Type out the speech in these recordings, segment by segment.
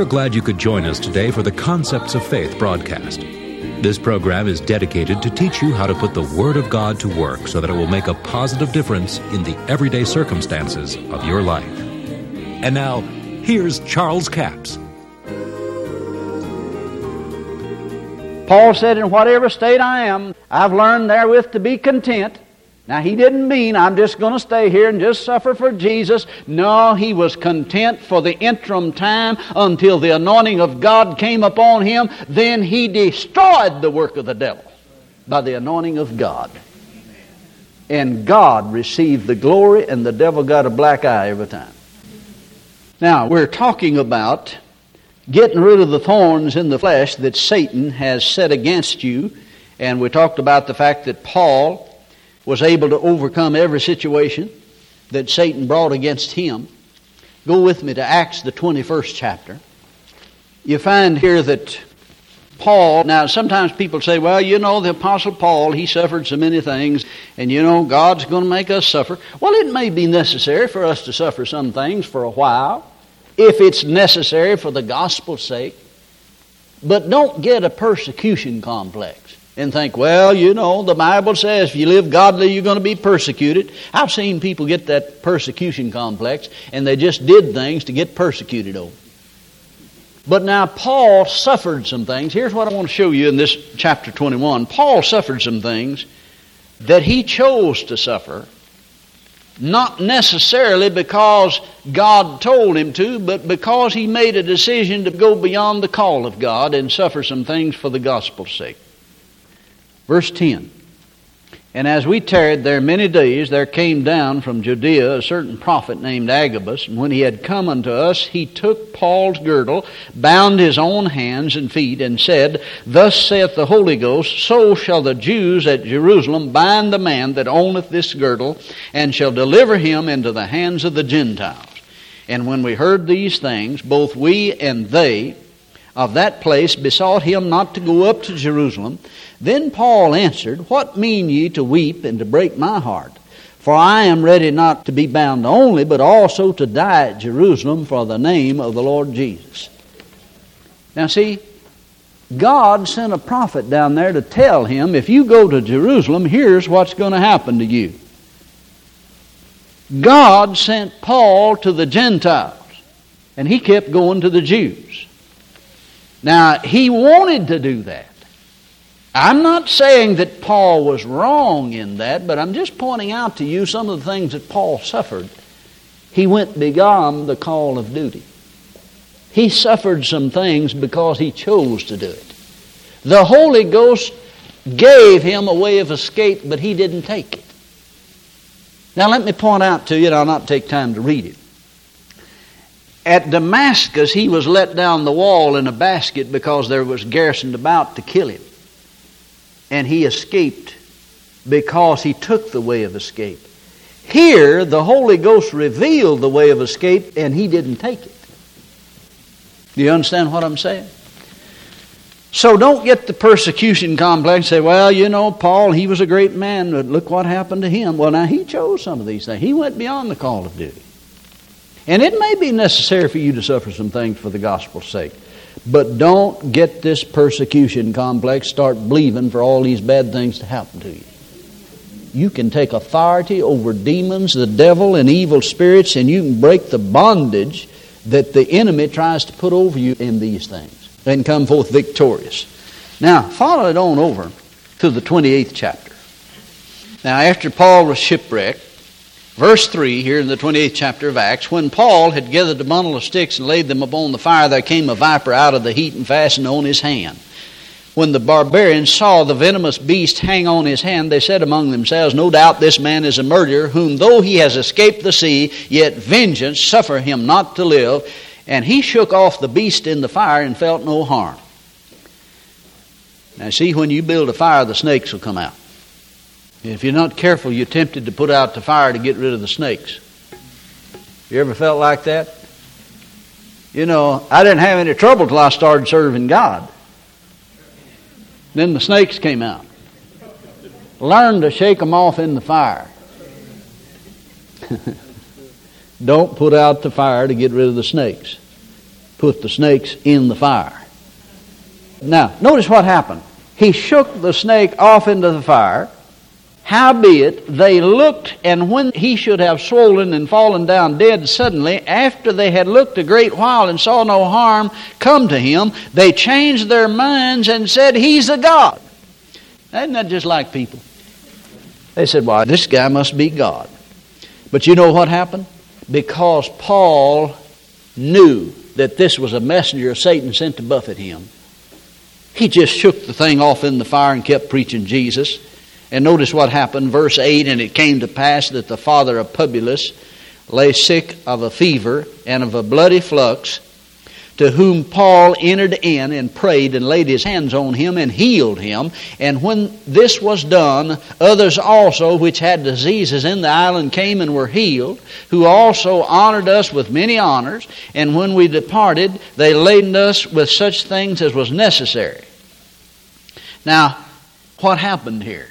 We are glad you could join us today for the Concepts of Faith broadcast. This program is dedicated to teach you how to put the Word of God to work so that it will make a positive difference in the everyday circumstances of your life. And now, here's Charles Capps. Paul said, In whatever state I am, I've learned therewith to be content. Now, he didn't mean I'm just going to stay here and just suffer for Jesus. No, he was content for the interim time until the anointing of God came upon him. Then he destroyed the work of the devil by the anointing of God. And God received the glory, and the devil got a black eye every time. Now, we're talking about getting rid of the thorns in the flesh that Satan has set against you. And we talked about the fact that Paul was able to overcome every situation that Satan brought against him. Go with me to Acts, the 21st chapter. You find here that Paul, now sometimes people say, well, you know, the Apostle Paul, he suffered so many things, and you know, God's going to make us suffer. Well, it may be necessary for us to suffer some things for a while if it's necessary for the gospel's sake. But don't get a persecution complex and think, well, you know, the Bible says if you live godly, you're going to be persecuted. I've seen people get that persecution complex, and they just did things to get persecuted over. But now Paul suffered some things. Here's what I want to show you in this chapter 21. Paul suffered some things that he chose to suffer not necessarily because God told him to, but because he made a decision to go beyond the call of God and suffer some things for the gospel's sake. Verse 10 and as we tarried there many days, there came down from Judea a certain prophet named Agabus. And when he had come unto us, he took Paul's girdle, bound his own hands and feet, and said, Thus saith the Holy Ghost, So shall the Jews at Jerusalem bind the man that owneth this girdle, and shall deliver him into the hands of the Gentiles. And when we heard these things, both we and they of that place besought him not to go up to Jerusalem. Then Paul answered, What mean ye to weep and to break my heart? For I am ready not to be bound only, but also to die at Jerusalem for the name of the Lord Jesus. Now, see, God sent a prophet down there to tell him, if you go to Jerusalem, here's what's going to happen to you. God sent Paul to the Gentiles, and he kept going to the Jews. Now, he wanted to do that. I'm not saying that Paul was wrong in that, but I'm just pointing out to you some of the things that Paul suffered. He went beyond the call of duty. He suffered some things because he chose to do it. The Holy Ghost gave him a way of escape, but he didn't take it. Now, let me point out to you, and I'll not take time to read it. At Damascus, he was let down the wall in a basket because there was garrisoned about to kill him and he escaped because he took the way of escape. Here, the Holy Ghost revealed the way of escape, and he didn't take it. Do you understand what I'm saying? So don't get the persecution complex say, well, you know, Paul, he was a great man, but look what happened to him. Well, now, he chose some of these things. He went beyond the call of duty. And it may be necessary for you to suffer some things for the gospel's sake. But don't get this persecution complex, start believing for all these bad things to happen to you. You can take authority over demons, the devil, and evil spirits, and you can break the bondage that the enemy tries to put over you in these things and come forth victorious. Now, follow it on over to the 28th chapter. Now, after Paul was shipwrecked, Verse 3 here in the 28th chapter of Acts When Paul had gathered a bundle of sticks and laid them upon the fire, there came a viper out of the heat and fastened on his hand. When the barbarians saw the venomous beast hang on his hand, they said among themselves, No doubt this man is a murderer, whom though he has escaped the sea, yet vengeance suffer him not to live. And he shook off the beast in the fire and felt no harm. Now, see, when you build a fire, the snakes will come out. If you're not careful, you're tempted to put out the fire to get rid of the snakes. You ever felt like that? You know, I didn't have any trouble till I started serving God. Then the snakes came out. Learn to shake them off in the fire. Don't put out the fire to get rid of the snakes. put the snakes in the fire. Now, notice what happened. He shook the snake off into the fire. Howbeit, they looked, and when he should have swollen and fallen down dead suddenly, after they had looked a great while and saw no harm come to him, they changed their minds and said, He's a God. Isn't that just like people? They said, Well, this guy must be God. But you know what happened? Because Paul knew that this was a messenger of Satan sent to buffet him, he just shook the thing off in the fire and kept preaching Jesus. And notice what happened, verse 8 And it came to pass that the father of Publius lay sick of a fever and of a bloody flux to whom Paul entered in and prayed and laid his hands on him and healed him. And when this was done, others also which had diseases in the island came and were healed, who also honored us with many honors. And when we departed, they laden us with such things as was necessary. Now, what happened here?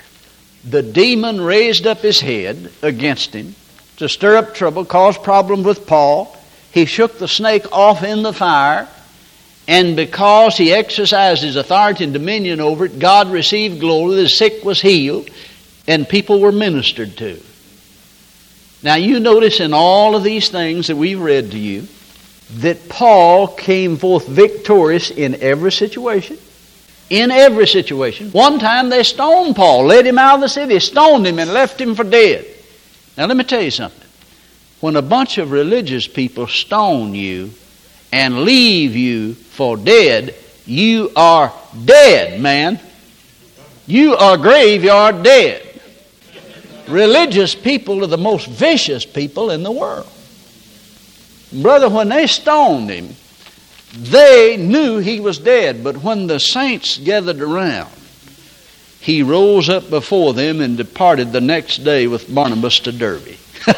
The demon raised up his head against him to stir up trouble, cause problems with Paul. He shook the snake off in the fire, and because he exercised his authority and dominion over it, God received glory. The sick was healed, and people were ministered to. Now, you notice in all of these things that we've read to you that Paul came forth victorious in every situation. In every situation. One time they stoned Paul, led him out of the city, stoned him, and left him for dead. Now, let me tell you something. When a bunch of religious people stone you and leave you for dead, you are dead, man. You are graveyard dead. Religious people are the most vicious people in the world. Brother, when they stoned him, they knew he was dead, but when the saints gathered around, he rose up before them and departed the next day with Barnabas to Derbe.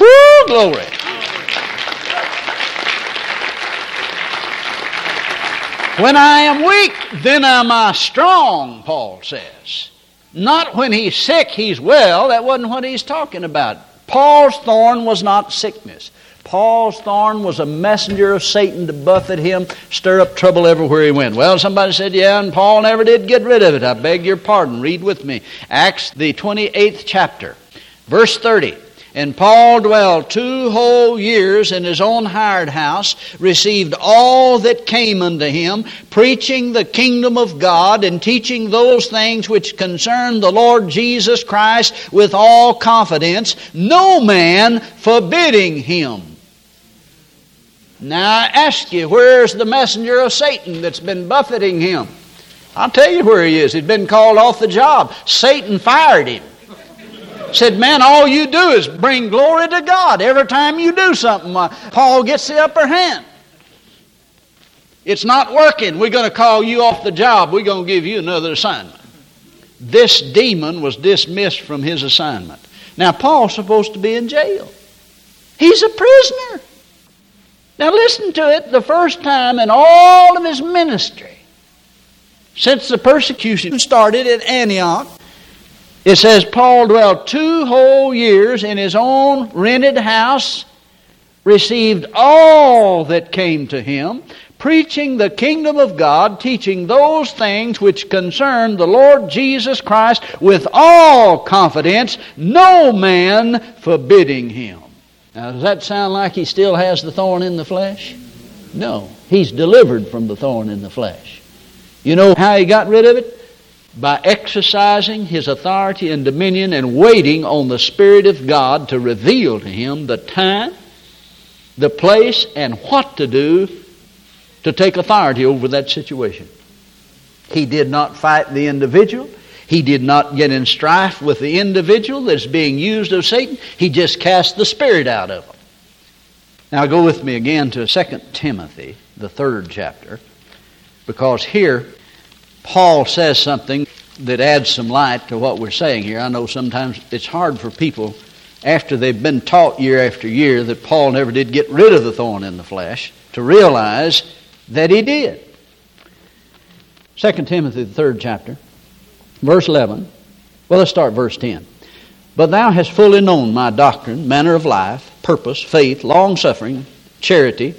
Woo, glory. When I am weak, then am I strong, Paul says. Not when he's sick, he's well. That wasn't what he's talking about. Paul's thorn was not sickness. Paul's thorn was a messenger of Satan to buffet him, stir up trouble everywhere he went. Well, somebody said, yeah, and Paul never did get rid of it. I beg your pardon. Read with me. Acts, the 28th chapter, verse 30. And Paul dwelled two whole years in his own hired house, received all that came unto him, preaching the kingdom of God and teaching those things which concern the Lord Jesus Christ with all confidence, no man forbidding him. Now I ask you, where's the messenger of Satan that's been buffeting him? I'll tell you where he is. He'd been called off the job. Satan fired him said, Man, all you do is bring glory to God. Every time you do something, uh, Paul gets the upper hand. It's not working. We're going to call you off the job. We're going to give you another assignment. This demon was dismissed from his assignment. Now, Paul's supposed to be in jail. He's a prisoner. Now, listen to it the first time in all of his ministry, since the persecution started at Antioch, it says Paul dwelt two whole years in his own rented house, received all that came to him, preaching the kingdom of God, teaching those things which concern the Lord Jesus Christ with all confidence, no man forbidding him. Now, does that sound like he still has the thorn in the flesh? No. He's delivered from the thorn in the flesh. You know how he got rid of it? by exercising his authority and dominion and waiting on the Spirit of God to reveal to him the time, the place, and what to do to take authority over that situation. He did not fight the individual. He did not get in strife with the individual that's being used of Satan. He just cast the spirit out of him. Now go with me again to 2 Timothy, the third chapter, because here Paul says something that adds some light to what we're saying here. I know sometimes it's hard for people after they've been taught year after year that Paul never did get rid of the thorn in the flesh to realize that he did. 2 Timothy, the third chapter, verse 11. Well, let's start verse 10. But thou hast fully known my doctrine, manner of life, purpose, faith, long suffering, charity,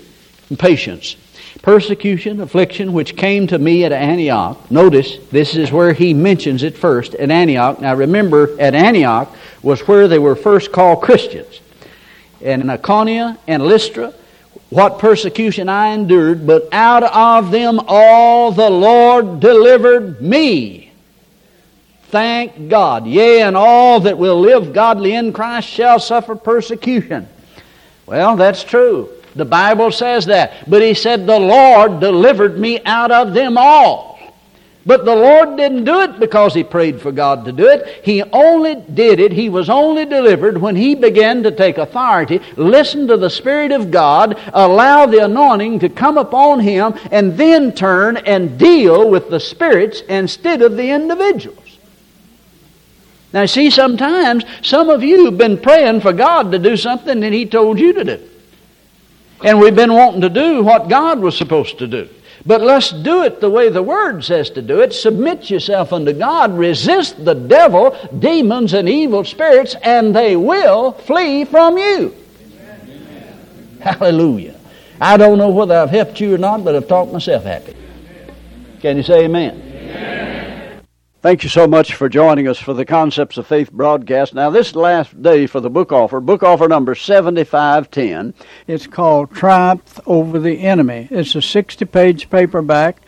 and patience persecution, affliction, which came to me at Antioch. Notice, this is where he mentions it first, at Antioch. Now remember, at Antioch was where they were first called Christians. And in Iconium and Lystra, what persecution I endured, but out of them all the Lord delivered me. Thank God. Yea, and all that will live godly in Christ shall suffer persecution. Well, that's true. The Bible says that. But he said, The Lord delivered me out of them all. But the Lord didn't do it because he prayed for God to do it. He only did it, he was only delivered when he began to take authority, listen to the Spirit of God, allow the anointing to come upon him, and then turn and deal with the spirits instead of the individuals. Now, see, sometimes some of you have been praying for God to do something that He told you to do. And we've been wanting to do what God was supposed to do. But let's do it the way the Word says to do it. Submit yourself unto God. Resist the devil, demons, and evil spirits, and they will flee from you. Amen. Hallelujah. I don't know whether I've helped you or not, but I've talked myself happy. Can you say amen? Thank you so much for joining us for the Concepts of Faith broadcast. Now, this last day for the book offer, book offer number 7510. It's called Triumph Over the Enemy. It's a 60 page paperback.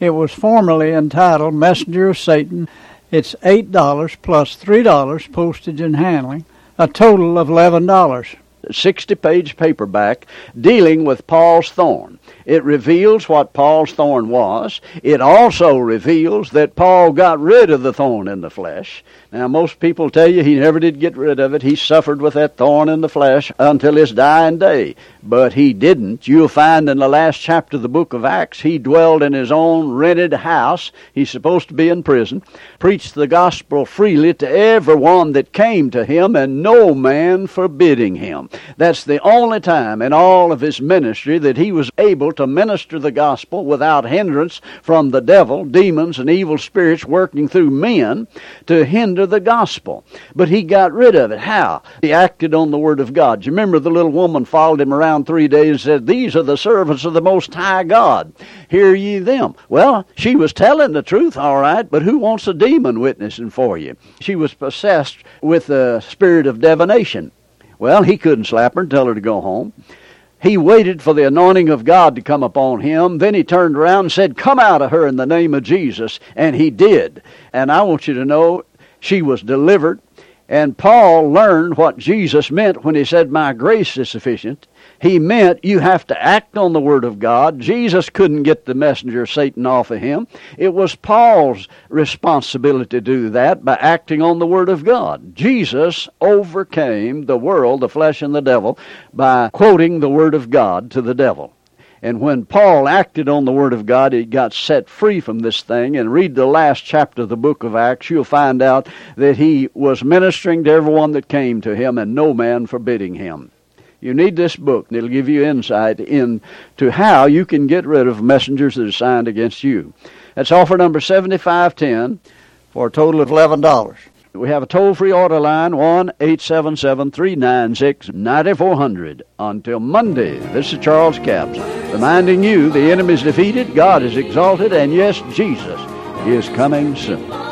It was formerly entitled Messenger of Satan. It's $8 plus $3 postage and handling, a total of $11. 60 page paperback dealing with Paul's thorn. It reveals what Paul's thorn was. It also reveals that Paul got rid of the thorn in the flesh. Now, most people tell you he never did get rid of it. He suffered with that thorn in the flesh until his dying day. But he didn't. You'll find in the last chapter of the book of Acts, he dwelled in his own rented house. He's supposed to be in prison. Preached the gospel freely to everyone that came to him, and no man forbidding him. That's the only time in all of his ministry that he was able to minister the gospel without hindrance from the devil, demons, and evil spirits working through men to hinder the gospel. But he got rid of it. How? He acted on the word of God. You remember the little woman followed him around three days and said, These are the servants of the Most High God. Hear ye them. Well, she was telling the truth, all right, but who wants a demon witnessing for you? She was possessed with the spirit of divination. Well, he couldn't slap her and tell her to go home. He waited for the anointing of God to come upon him. Then he turned around and said, Come out of her in the name of Jesus. And he did. And I want you to know she was delivered. And Paul learned what Jesus meant when he said, My grace is sufficient. He meant you have to act on the Word of God. Jesus couldn't get the messenger of Satan off of him. It was Paul's responsibility to do that by acting on the Word of God. Jesus overcame the world, the flesh, and the devil by quoting the Word of God to the devil. And when Paul acted on the Word of God, he got set free from this thing. And read the last chapter of the book of Acts, you'll find out that he was ministering to everyone that came to him, and no man forbidding him. You need this book, and it'll give you insight into how you can get rid of messengers that are signed against you. That's offer number 7510 for a total of $11. We have a toll free order line, 1 877 396 9400. Until Monday, this is Charles Capps reminding you the enemy is defeated, God is exalted, and yes, Jesus is coming soon.